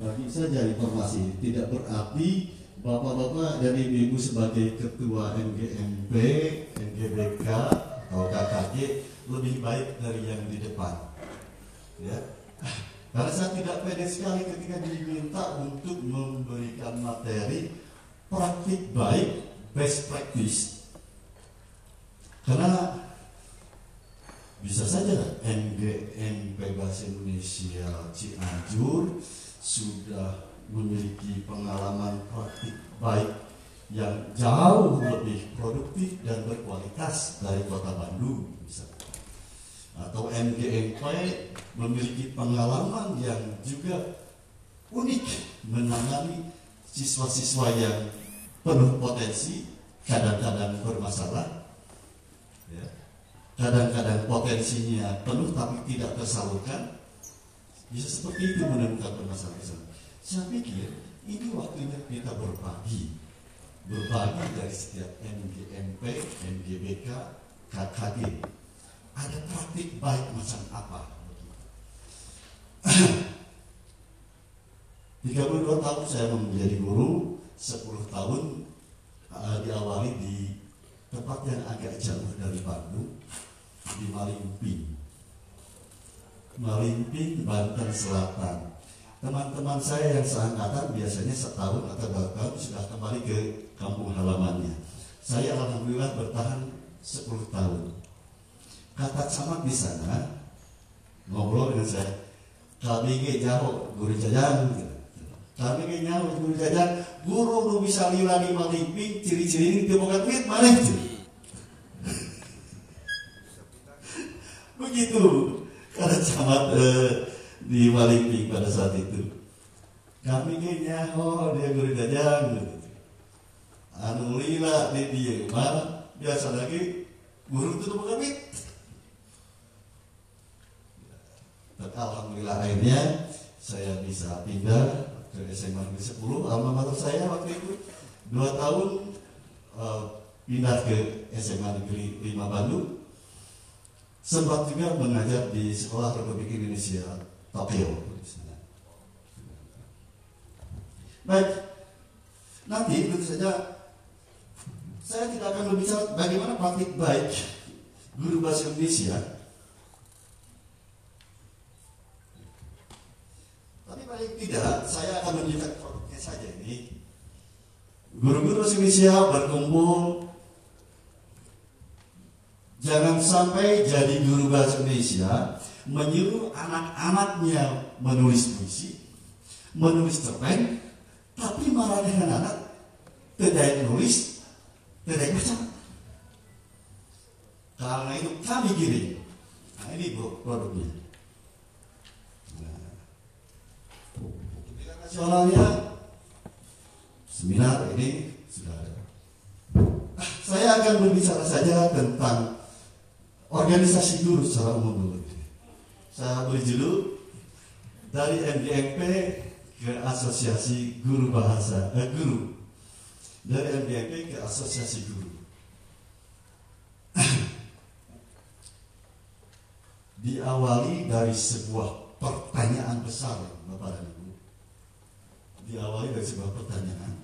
berbagi saja informasi, tidak berarti bapak-bapak dan ibu-ibu sebagai ketua MGMP, MGBK atau KKG lebih baik dari yang di depan. Ya. Karena saya tidak pede sekali ketika diminta untuk memberikan materi praktik baik, best practice. Karena bisa saja MGMP Bahasa Indonesia Cianjur sudah memiliki pengalaman praktik baik yang jauh lebih produktif dan berkualitas dari kota Bandung misalnya. Atau MGMP memiliki pengalaman yang juga unik menangani siswa-siswa yang penuh potensi kadang-kadang bermasalah kadang-kadang potensinya penuh tapi tidak tersalurkan bisa seperti itu menemukan permasalahan saya pikir ini waktunya kita berbagi. Berbagi dari setiap MGMP, MGBK, KKG ada praktik baik macam apa? 32 tahun saya menjadi guru 10 tahun uh, diawali di tempat yang agak jauh dari Bandung di Malimping. Malimping, Banten Selatan. Teman-teman saya yang seangkatan biasanya setahun atau dua tahun sudah kembali ke kampung halamannya. Saya alhamdulillah bertahan 10 tahun. Kata camat di sana ngobrol dengan saya. Kami ke jauh guru jajan. Kami ke jauh guru jajan. Guru lu bisa lila di Malimping, ciri-ciri ini dia duit mana itu? Begitu camat eh, di Waliping pada saat itu. Kami kayaknya oh dia guru dajang gitu. Anu lila di dia mana biasa lagi guru itu tuh kami. Alhamdulillah akhirnya saya bisa pindah ke SMA Negeri 10 alma mater saya waktu itu dua tahun uh, pindah ke SMA Negeri 5 Bandung sempat juga mengajar di sekolah Republik Indonesia Tokyo. Baik, nanti tentu saja saya tidak akan berbicara bagaimana praktik baik guru bahasa Indonesia. Tapi paling tidak saya akan menunjukkan produknya saja ini. Guru-guru bahasa Indonesia berkumpul Jangan sampai jadi guru bahasa Indonesia menyuruh anak-anaknya menulis puisi, menulis cerpen, tapi malah dengan anak tidak nulis, tidak baca. Karena itu kami kirim. Nah ini produknya. Nah, nasionalnya seminar ini sudah ada. Ah, saya akan berbicara saja tentang organisasi guru secara umum dulu. Saya beri judul dari MGMP ke Asosiasi Guru Bahasa eh, Guru dari MGMP ke Asosiasi Guru. Diawali dari sebuah pertanyaan besar, Bapak dan Ibu. Diawali dari sebuah pertanyaan.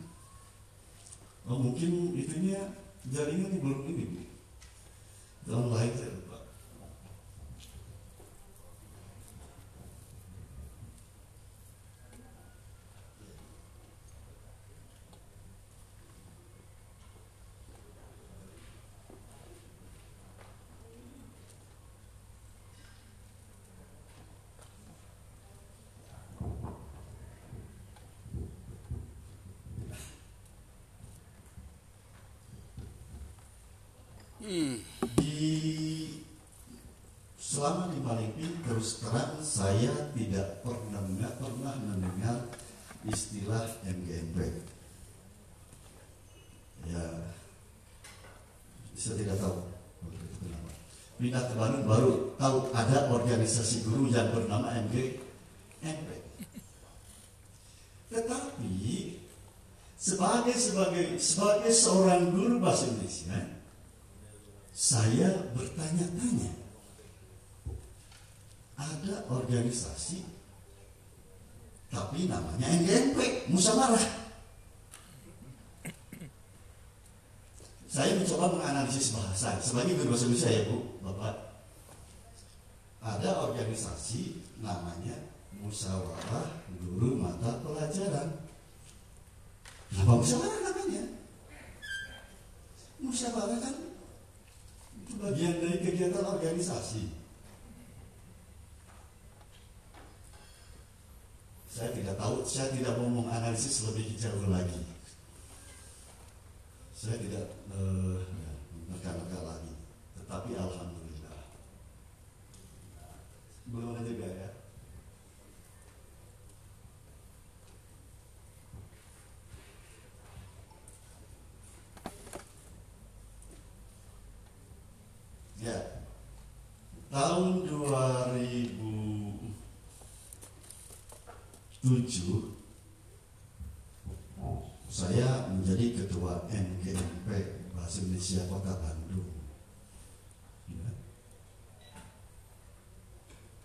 Oh, mungkin itunya jaringan belum ini, Di selama di Malipin terus terang saya tidak pernah nggak pernah mendengar istilah MGMP. Ya, saya tidak tahu. Pindah ke Bandung baru tahu ada organisasi guru yang bernama MGMP. Tetapi sebagai sebagai sebagai seorang guru bahasa Indonesia, saya bertanya-tanya ada organisasi Tapi namanya NGNP, musyawarah. Saya mencoba menganalisis bahasa sebagai guru bahasa Indonesia ya Bu, Bapak. Ada organisasi namanya musyawarah guru mata pelajaran. Kenapa musyawarah namanya? Musyawarah kan itu bagian dari kegiatan organisasi. Saya tidak tahu, saya tidak mau menganalisis lebih jauh lagi. Saya tidak uh, ya, lagi. Tetapi alhamdulillah. Belum ada. Ya. Tahun 2007 saya menjadi ketua MGMP Bahasa Indonesia Kota Bandung. Ya.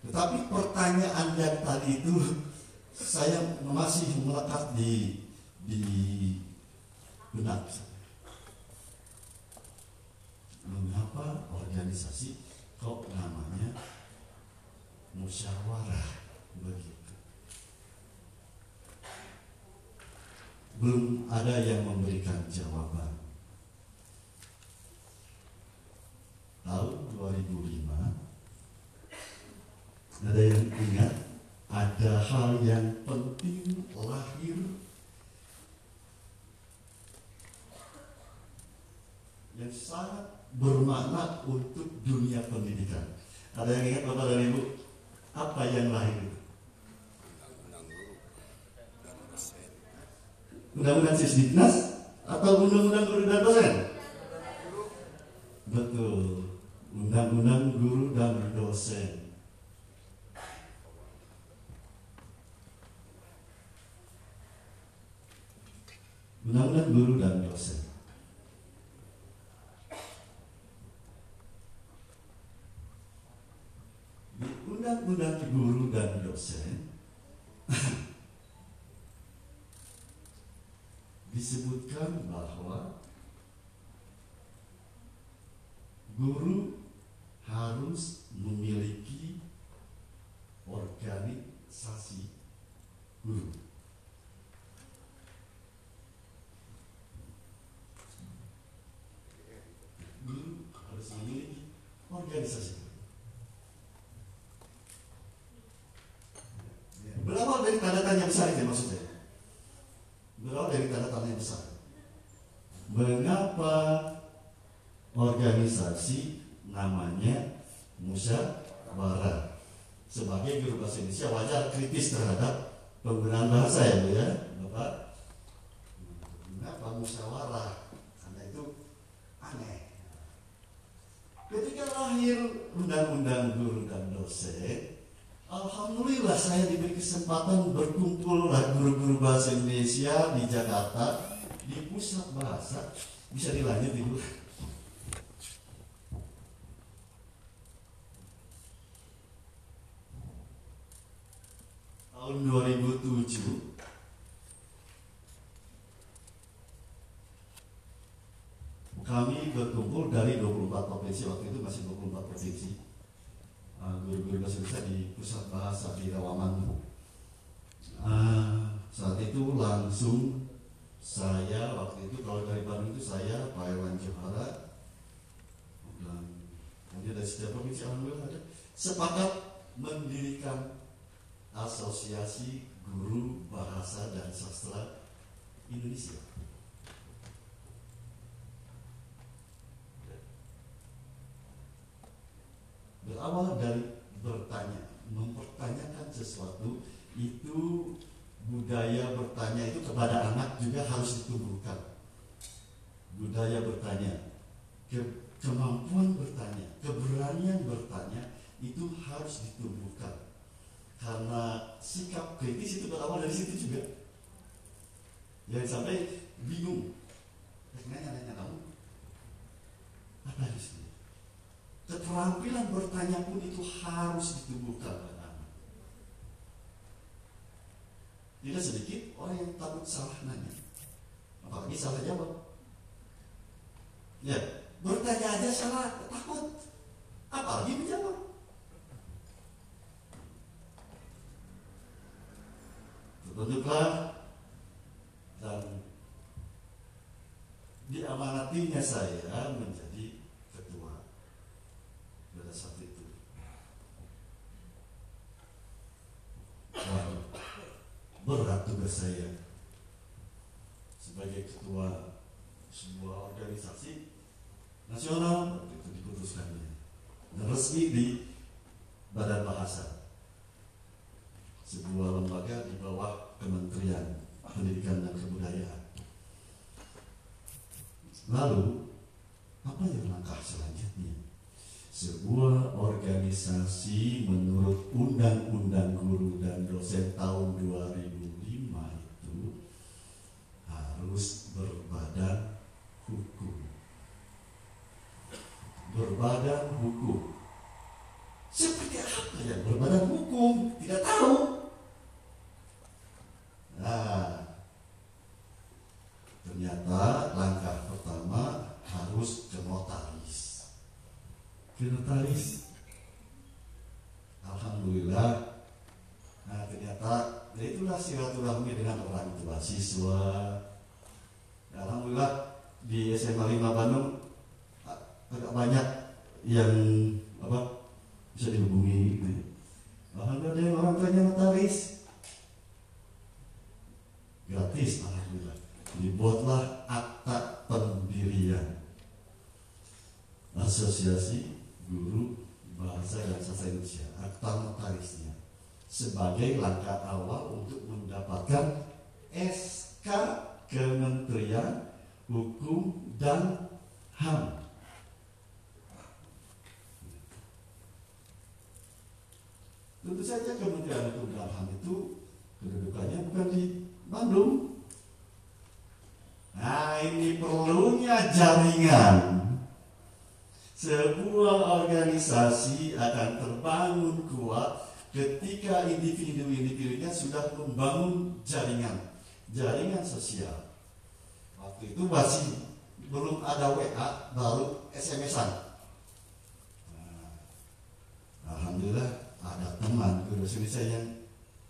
Tetapi pertanyaan yang tadi itu saya masih melekat di di benak mengapa organisasi kok namanya musyawarah begitu belum ada yang memberikan jawaban tahun 2005 ada yang ingat ada hal yang penting lahir yang sangat bermakna untuk dunia pendidikan. Ada yang ingat Bapak dan Ibu? Apa yang lahir itu? Undang-undang Sisdiknas atau Undang-Undang Guru dan Dosen? Betul. Undang-Undang Guru dan Dosen. Undang-Undang Guru dan Dosen. Undang-undang guru dan dosen disebutkan bahwa guru harus memiliki organisasi. Guru harus memiliki organisasi Berawal dari tanda tanya besar itu maksudnya. Berawal dari tanda tanya besar. Mengapa organisasi namanya Musa Bara sebagai guru bahasa Indonesia wajar kritis terhadap penggunaan bahasa ya Bu ya Bapak mengapa musyawarah karena itu aneh ketika lahir undang-undang guru dan dosen Alhamdulillah saya diberi kesempatan berkumpul guru-guru bahasa Indonesia di Jakarta di pusat bahasa bisa dilanjut ibu tahun 2007 kami berkumpul dari 24 provinsi waktu itu masih 24 provinsi. Ah, guru-guru bahasa Indonesia di pusat bahasa di Rawamangun. Uh, saat itu langsung saya waktu itu kalau dari Bandung itu saya Pak Irwan Johara. Dan kemudian dari setiap provinsi alhamdulillah ada. Sepakat mendirikan asosiasi guru bahasa dan sastra Indonesia. berawal dari bertanya, mempertanyakan sesuatu itu budaya bertanya itu kepada anak juga harus ditumbuhkan. Budaya bertanya, ke, kemampuan bertanya, keberanian bertanya itu harus ditumbuhkan. Sikap kritis itu berawal dari situ juga. Jangan sampai bingung. Nanya-nanya kamu, apa harus keterampilan bertanya pun itu harus ditumbuhkan pada tidak sedikit orang yang takut salah nanya. Apalagi salah jawab. Ya bertanya aja salah takut. Apalagi menjawab terbentuklah dan diamanatinya saya menjadi ketua pada saat itu. Dan berat tugas saya sebagai ketua sebuah organisasi nasional itu diputuskannya dan resmi di Badan Bahasa sebuah lembaga di bawah Kementerian Pendidikan dan Kebudayaan. Lalu, apa yang langkah selanjutnya? Sebuah organisasi menurut Undang-Undang Guru dan Dosen tahun 2005 itu harus berbadan hukum. Berbadan hukum. Seperti apa yang berbadan hukum? Tidak tahu. Nah, ternyata langkah pertama harus ke notaris. Ke notaris. Alhamdulillah. Nah, ternyata ya itulah silaturahmi dengan orang tua siswa. Alhamdulillah di SMA 5 Bandung agak banyak yang apa bisa dihubungi. Alhamdulillah orang tuanya notaris gratis alhamdulillah. Dibuatlah akta pendirian. Asosiasi guru bahasa dan sastra Indonesia akta notarisnya sebagai langkah awal untuk mendapatkan SK Kementerian Hukum dan HAM Tentu saja Kementerian Hukum dan HAM itu kedudukannya bukan di Bandung. Nah ini perlunya jaringan. Sebuah organisasi akan terbangun kuat ketika individu-individunya sudah membangun jaringan, jaringan sosial. Waktu itu masih belum ada WA, baru SMS-an. Nah, Alhamdulillah ada teman guru saya yang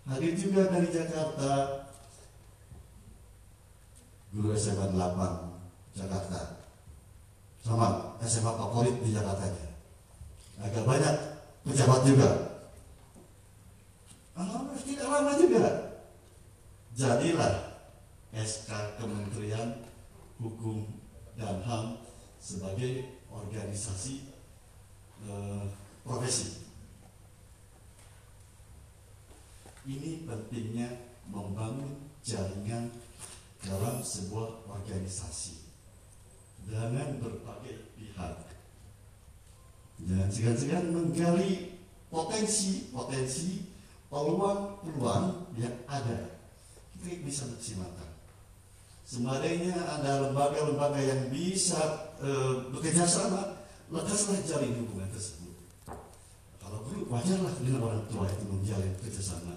hadir juga dari Jakarta guru SMA 8 Jakarta sama SMA favorit di Jakarta -nya. agak banyak pejabat juga Alhamdulillah tidak lama juga jadilah SK Kementerian Hukum dan HAM sebagai organisasi eh, profesi. Ini pentingnya membangun jaringan dalam sebuah organisasi dengan berbagai pihak. Dan segan-segan menggali potensi-potensi peluang-peluang yang ada. Kita bisa maksimalkan. Semadainya ada lembaga-lembaga yang bisa e, bekerja sama, lekaslah jalin hubungan tersebut. Kalau guru wajarlah dengan orang tua itu menjalin kerjasama.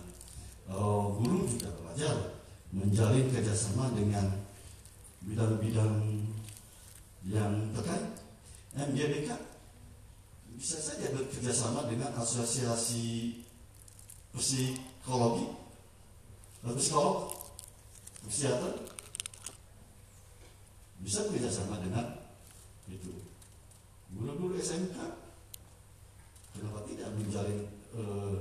Kalau guru juga wajar menjalin kerjasama dengan bidang-bidang yang terkait. MGBK bisa saja bekerjasama dengan asosiasi psikologi, psikolog, psikiater, bisa bekerjasama dengan itu. Guru-guru SMK, kenapa tidak menjalin eh,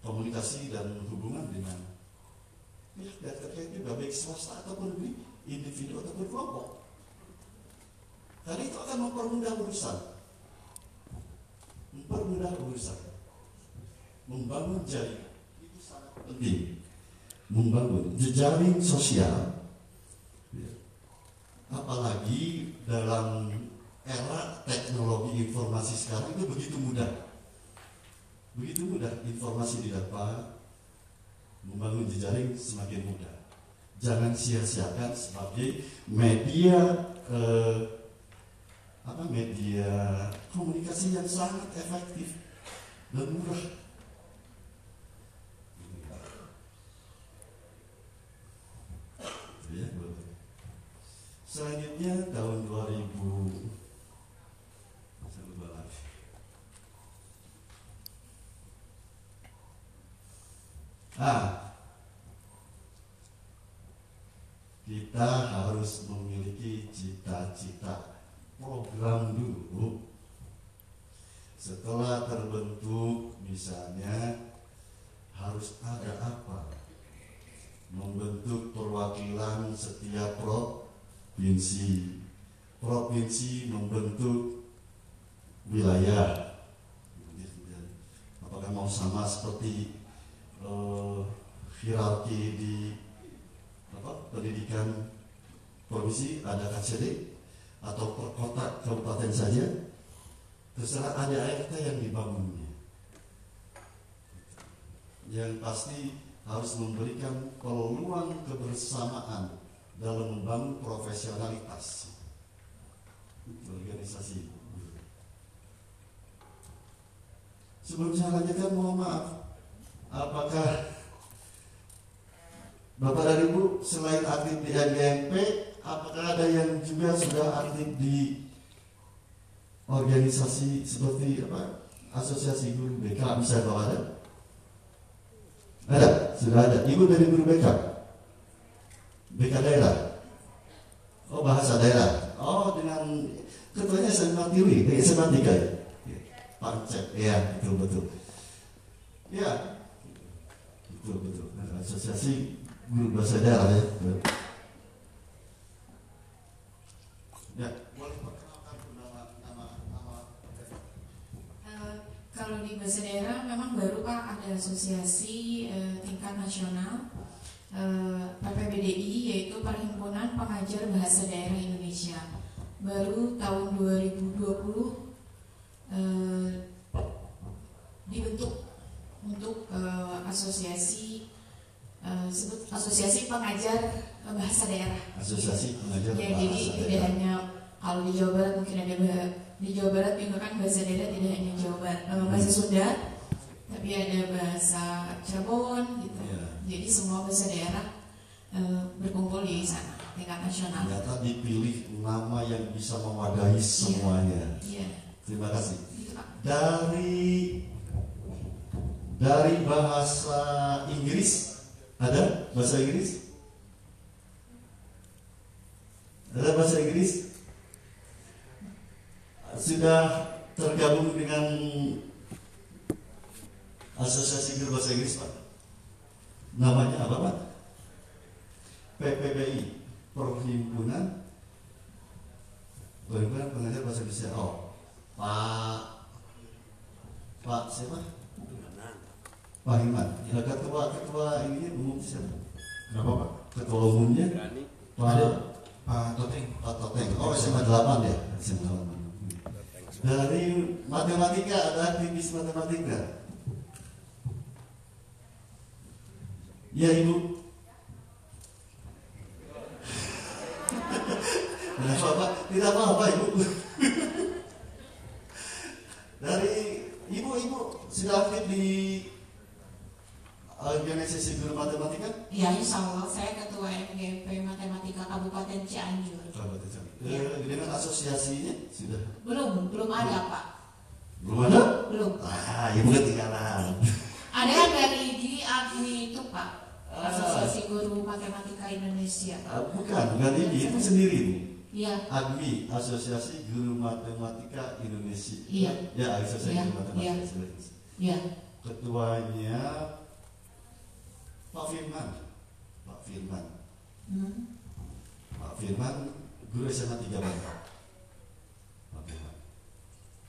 komunikasi dan hubungan dengan pihak pihak terkait juga baik swasta ataupun negeri, individu ataupun kelompok. Karena itu akan mempermudah urusan. Mempermudah urusan. Membangun jaringan. Itu sangat penting. Membangun jejaring sosial. Ya. Apalagi dalam era teknologi informasi sekarang itu begitu mudah. Begitu mudah informasi didapat, membangun jejaring semakin mudah. Jangan sia-siakan sebagai media eh, apa media komunikasi yang sangat efektif dan murah. Iya, Selanjutnya tahun 2000 Ah, kita harus memiliki cita-cita program dulu. Setelah terbentuk misalnya harus ada apa? Membentuk perwakilan setiap provinsi. Provinsi membentuk wilayah. Apakah mau sama seperti uh, hierarki di apa pendidikan provinsi ada KCD atau per kota kabupaten saja terserah ada ART yang dibangunnya. Yang pasti harus memberikan peluang kebersamaan dalam membangun profesionalitas organisasi. Sebelum saya lanjutkan mohon maaf apakah Bapak dan Ibu selain aktif di NGMP apakah ada yang juga sudah aktif di organisasi seperti apa asosiasi guru BK misalnya kalau ada ada? Sudah ada. Ibu dari guru BK BK daerah? Oh bahasa daerah. Oh dengan ketuanya SMA Tiwi SMA tiga ya? Pancet ya betul betul. Ya betul betul. Asosiasi guru bahasa daerah ya. Ya. Kalau di bahasa daerah memang baru Pak ada asosiasi eh, tingkat nasional eh, PPBDI yaitu Perhimpunan Pengajar Bahasa Daerah Indonesia. Baru tahun 2020 eh, dibentuk untuk eh, asosiasi eh, sebut asosiasi pengajar bahasa daerah. Asosiasi pengajar ya, bahasa jadi daerah. tidak hanya kalau di Jawa Barat mungkin ada di Jawa Barat juga kan bahasa daerah tidak hanya Jawa Barat, eh, bahasa Sunda, tapi ada bahasa Cirebon gitu. Iya. Jadi semua bahasa daerah eh, berkumpul di sana tingkat nasional. Ternyata dipilih nama yang bisa mewadahi semuanya. Iya, Terima kasih. Pak. Dari dari bahasa Inggris ada bahasa Inggris? Ada bahasa Inggris? Sudah tergabung dengan Asosiasi Guru Bahasa Inggris Pak? Namanya apa Pak? PPBI Perhimpunan Perhimpunan Pengajar Bahasa Indonesia Oh Pak Pak siapa? Pak Iman ya, Ketua Ketua ini umum siapa? Kenapa Pak? Ketua umumnya Berani. Pak Toteng. Pak Toteng Oh SMA 8 ya? SMA 8 Dari matematika ada aktivis matematika Ya Ibu Tidak apa-apa, tidak apa-apa Ibu. Dari Ibu-ibu sudah aktif di organisasi guru matematika? Ya, insya Allah saya ketua MGP Matematika Kabupaten Cianjur. Eh, Dengan asosiasinya sudah Belum, belum ada Pak. belum ada? Belum. Ah, Ibu ketinggalan. Ada yang dari di AGMI itu Pak. Ah. Asosiasi Guru Matematika Indonesia. Ah, Bukan, bukan ini, itu sendiri Bu. Iya, AGMI, Asosiasi Guru Matematika Indonesia. Iya. Ya, Asosiasi Iya, Guru Matematika iya. Indonesia. iya. Ketuanya Pak Firman. Pak Firman. Hmm. Pak Firman guru SMA 3 Bangka. Pak Firman.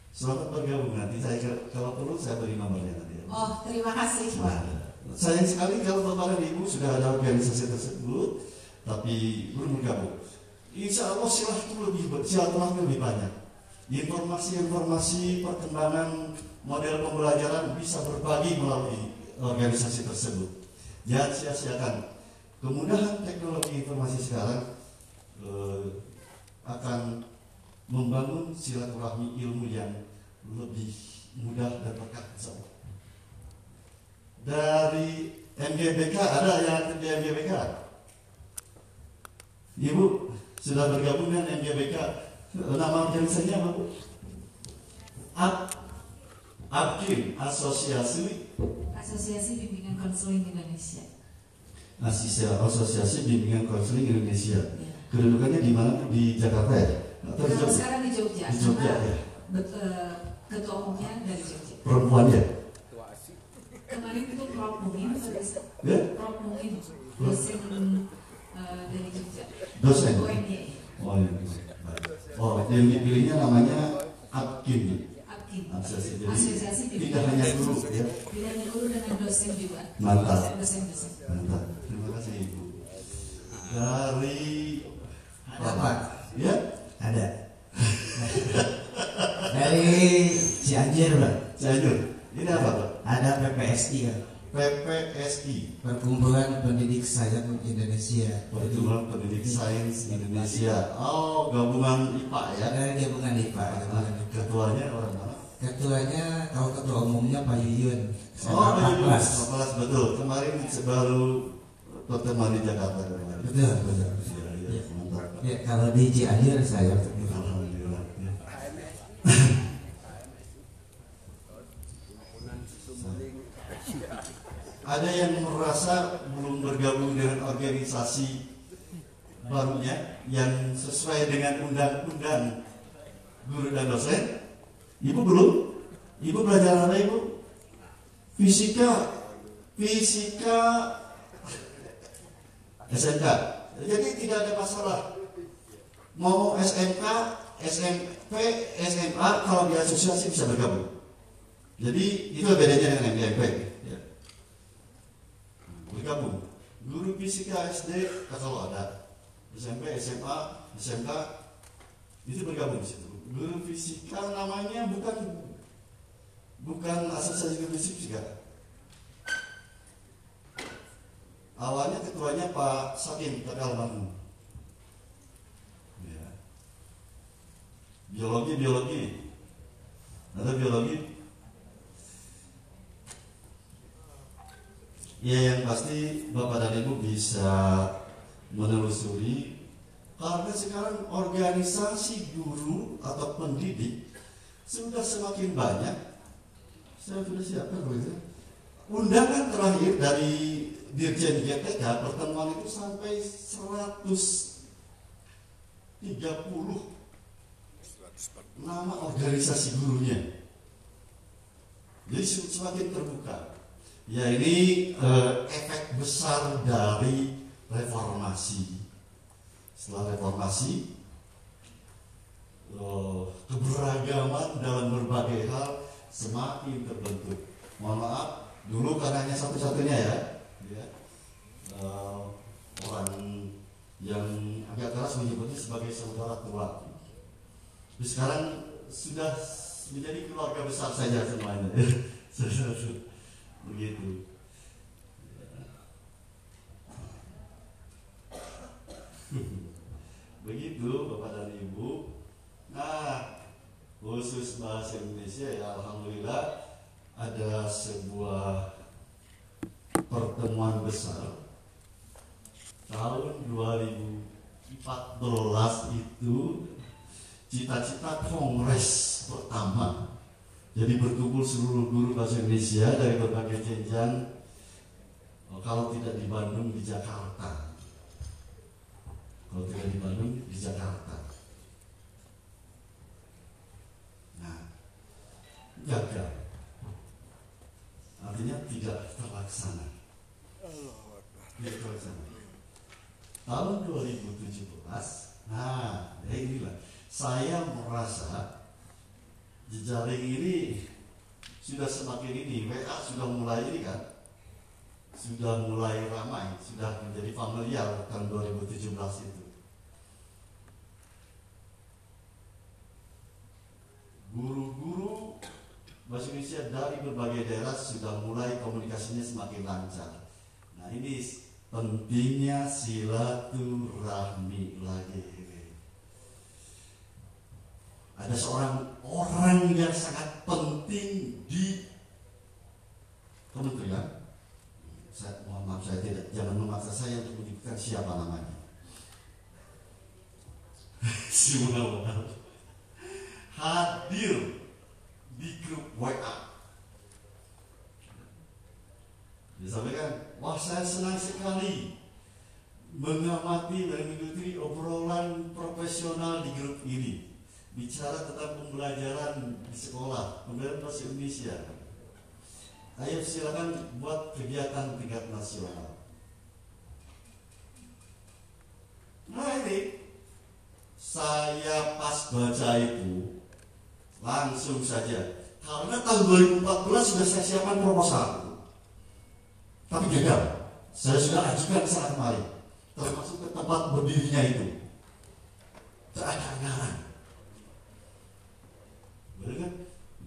Selamat bergabung nanti saya kalau perlu saya beri nomornya nanti. ya. Oh, terima kasih Pak. Sayang sekali kalau Bapak dan Ibu sudah ada organisasi tersebut tapi belum bergabung. Insya Allah silaturahmi lebih silaturahmi lebih banyak. Informasi-informasi perkembangan model pembelajaran bisa berbagi melalui organisasi tersebut. Jangan sia-siakan kemudahan teknologi informasi sekarang eh, akan membangun silaturahmi ilmu yang lebih mudah dan Allah. Dari MGBK ada yang di MGBK? Ibu sudah bergabung dengan MGBK. Nama organisasinya apa Bu? Ab Abkim Asosiasi Asosiasi Bimbingan Konseling Indonesia. Asosiasi Asosiasi Bimbingan Konseling Indonesia. Ya. Kedudukannya di mana? Di Jakarta ya? Atau di Jogja? sekarang di Jogja, Di Jogja ya. eh, ketua umumnya dari Jogja. Perempuan ya? Kemarin itu Prof Mungin, Ya? Prof Mungin, dosen eh, dari Jogja. Dosen. UNY, Oh, iya. Baik. Oh, yang dipilihnya namanya Abkim. Asosiasi. Jadi Asosiasi tidak hanya guru ya. Tidak hanya guru dengan dosen juga. Mantap. Dosen-dosen. Mantap. Terima kasih Ibu. Dari Ada Pak? Ya? Ada. Dari Cianjur Pak. Cianjur. Ini apa Pak? Ada PPSI Pak. PPSI. Perkumpulan Pendidik Sains Indonesia. Perkumpulan Pendidik Sains Indonesia. Oh, gabungan IPA ya. Ada gabungan IPA. Gabungan IPA. Ketuanya orang mana? Ketuanya kalau ketua umumnya Pak Yuyun. Oh, Pak Pras. Kelas betul. Kemarin baru pertemuan di Jakarta kemarin. Betul, betul. Iya, iya, mantap. Ya, kalau di Cianjur saya Alhamdulillah. ya. Ada yang merasa belum bergabung dengan organisasi barunya yang sesuai dengan undang-undang guru dan dosen? Ibu belum? Ibu belajar apa ibu? Fisika, fisika SMK. Jadi tidak ada masalah. Mau SMK, SMP, SMA kalau di asosiasi bisa bergabung. Jadi itu bedanya dengan MGMP. Ya. Bergabung. Guru fisika SD kalau ada SMP, SMA, SMK itu bergabung di situ. Guru fisika namanya bukan bukan asosiasi guru fisika. Awalnya ketuanya Pak Sakin Tegal Bandung. Ya. Biologi biologi. Ada biologi. Ya yang pasti Bapak dan Ibu bisa menelusuri karena sekarang organisasi guru atau pendidik sudah semakin banyak. Saya sudah siapkan begitu. Undangan terakhir dari Dirjen GTK pertemuan itu sampai 130 nama organisasi gurunya. Jadi semakin terbuka. Ya ini eh, efek besar dari reformasi. Setelah reformasi, eh, keberagaman dalam berbagai hal semakin terbentuk. Mohon maaf, dulu karena hanya satu-satunya ya, ya eh, orang yang agak keras menyebutnya sebagai saudara tua. Tapi sekarang sudah menjadi keluarga besar saja semuanya. Begitu. Begitu Bapak dan Ibu. Nah, khusus bahasa Indonesia ya Alhamdulillah ada sebuah pertemuan besar. Tahun 2014 itu cita-cita kongres pertama. Jadi berkumpul seluruh guru bahasa Indonesia dari berbagai jenjang kalau tidak di Bandung di Jakarta. Kalau tidak di Bandung di Jakarta. Nah gagal artinya tidak terlaksana. Tidak terlaksana. Tahun 2017 nah ya inilah. Saya merasa jejaring ini sudah semakin ini WA sudah mulai ini kan? Sudah mulai ramai sudah menjadi familiar tahun 2017 itu. Guru-guru bahasa Indonesia dari berbagai daerah sudah mulai komunikasinya semakin lancar. Nah ini pentingnya silaturahmi lagi ada seorang orang yang sangat penting di kementerian. Saya mohon maaf saya tidak jangan memaksa saya untuk menyebutkan siapa namanya. Si hadir di grup WA disampaikan wah saya senang sekali mengamati dan mengikuti obrolan profesional di grup ini. Bicara tentang pembelajaran di sekolah pembelajaran bahasa Indonesia. Ayo silakan buat kegiatan tingkat nasional. Nah ini saya pas baca itu langsung saja. Karena tahun 2014 sudah saya siapkan proposal. Tapi gagal. Saya sudah ajukan sana kemarin. Termasuk ke tempat berdirinya itu. Tidak ada anggaran?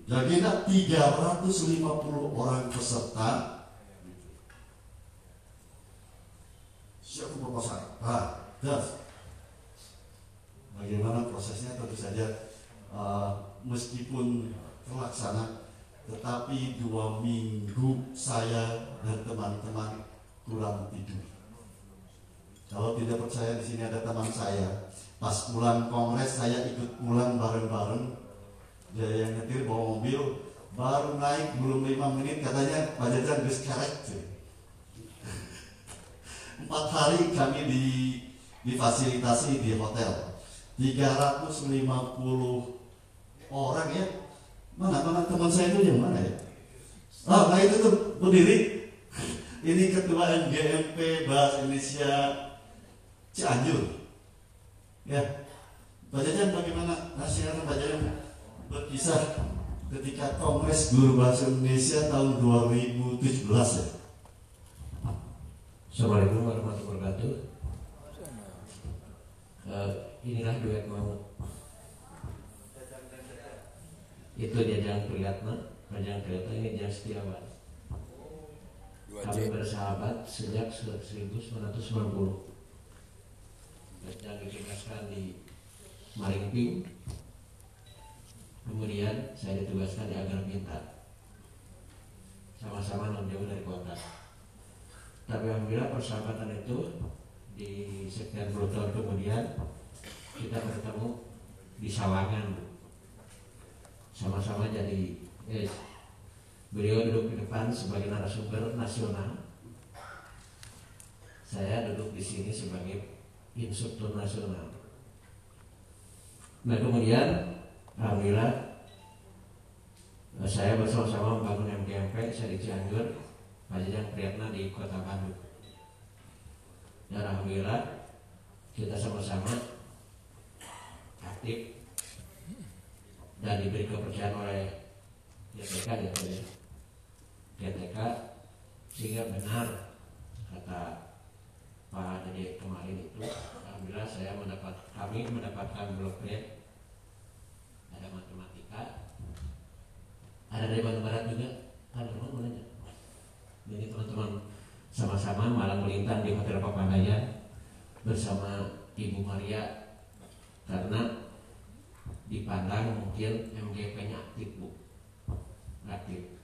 Jadi ada 350 orang peserta. Siap proposal. Nah, das. Bagaimana prosesnya? Tentu saja uh, meskipun terlaksana, tetapi dua minggu saya dan teman-teman kurang tidur. Kalau tidak percaya di sini ada teman saya, pas pulang kongres saya ikut pulang bareng-bareng. Dia yang nyetir bawa mobil baru naik belum lima menit katanya Pak Jajan gus empat hari kami di difasilitasi di hotel. 350 orang ya mana mana teman saya itu yang mana ya oh nah itu tuh berdiri ini ketua MGMP Bahasa Indonesia Cianjur ya Pak bagaimana nasihat Pak berkisah ketika Kongres Guru Bahasa Indonesia tahun 2017 ya. Assalamualaikum warahmatullahi wabarakatuh. Uh, inilah duet mau. Itu Jajang Priyatna, Jajang Priyatna ini Jajang Setiawan. Kami bersahabat sejak 1990. Jajang ditugaskan di Maringping, kemudian saya ditugaskan di Agar Minta sama-sama non jauh dari kota. Tapi alhamdulillah persahabatan itu di sekian puluh tahun kemudian kita bertemu di Sawangan sama-sama jadi eh, beliau duduk di depan sebagai narasumber nasional. Saya duduk di sini sebagai instruktur nasional. Nah kemudian Alhamdulillah saya bersama-sama membangun MGMP saya di Cianjur Pak Jajang Priyatna di Kota Bandung. Dan Alhamdulillah kita sama-sama aktif dan diberi kepercayaan oleh GTK ya GTK sehingga benar kata Pak Dede kemarin itu Alhamdulillah saya mendapat kami mendapatkan grade ada matematika ada dari Bandung Barat juga. Ada mana jadi teman-teman sama-sama malam melintang di Hotel Papandayan bersama Ibu Maria karena dipandang mungkin MGP-nya aktif bu aktif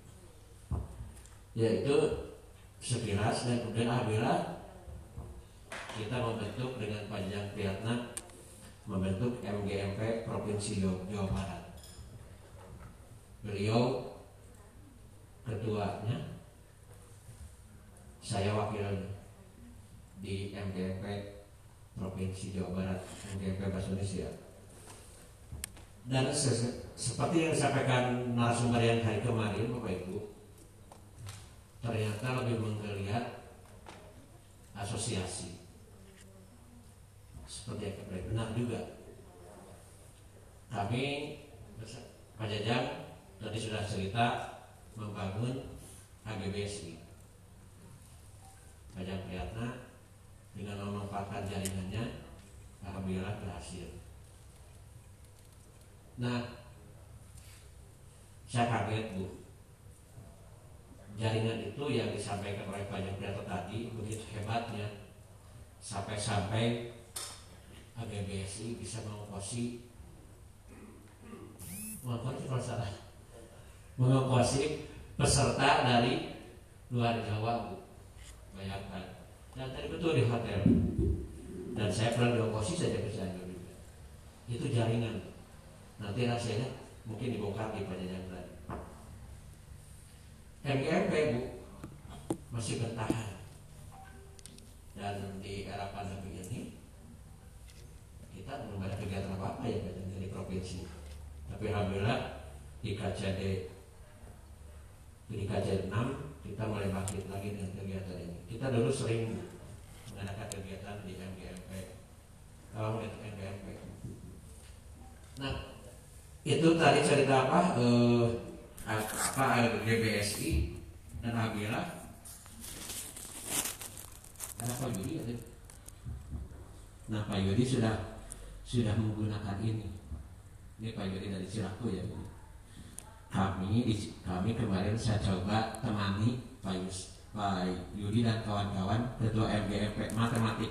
yaitu sekilas dan kemudian alhamdulillah kita membentuk dengan panjang Priyatna membentuk MGMP Provinsi Jawa Barat. Beliau ketuanya, saya wakil di MGMP Provinsi Jawa Barat, MGMP Bahasa Indonesia. Dan seperti yang disampaikan narasumber yang hari kemarin, Bapak Ibu, ternyata lebih menggeliat asosiasi. Seperti yang kita benar juga. Kami Pak Jajang tadi sudah cerita membangun AGBSI Jajang Priyatna dengan memanfaatkan jaringannya Alhamdulillah berhasil nah saya kaget Bu. Jaringan itu yang disampaikan oleh Pak Priyatna tadi begitu hebatnya. Sampai-sampai AGBSI bisa mengongkosi mengongkosi kalau salah. Peserta dari luar Jawa bu. Bayangkan. Dan tadi betul di hotel. Dan saya pernah diongkosi saja ke Cianjur juga. Itu jaringan nanti rasanya mungkin dibongkar di tadi. MGMP bu masih bertahan. Dan di era pandemi ini kita belum ada kegiatan apa apa ya di provinsi. Tapi alhamdulillah di KCD di KCD 6 kita mulai bangkit lagi dengan kegiatan ini. Kita dulu sering mengadakan kegiatan di MGMP kalau MGMP Nah, itu tadi cerita apa? Eh, apa GBSI dan Alhamdulillah ada Pak Yudi ya, Nah Pak Yudi sudah sudah menggunakan ini. Ini Pak Yudi dari Cilaku ya. Kami kami kemarin saya coba temani Pak Yudi dan kawan-kawan ketua MGMP matematika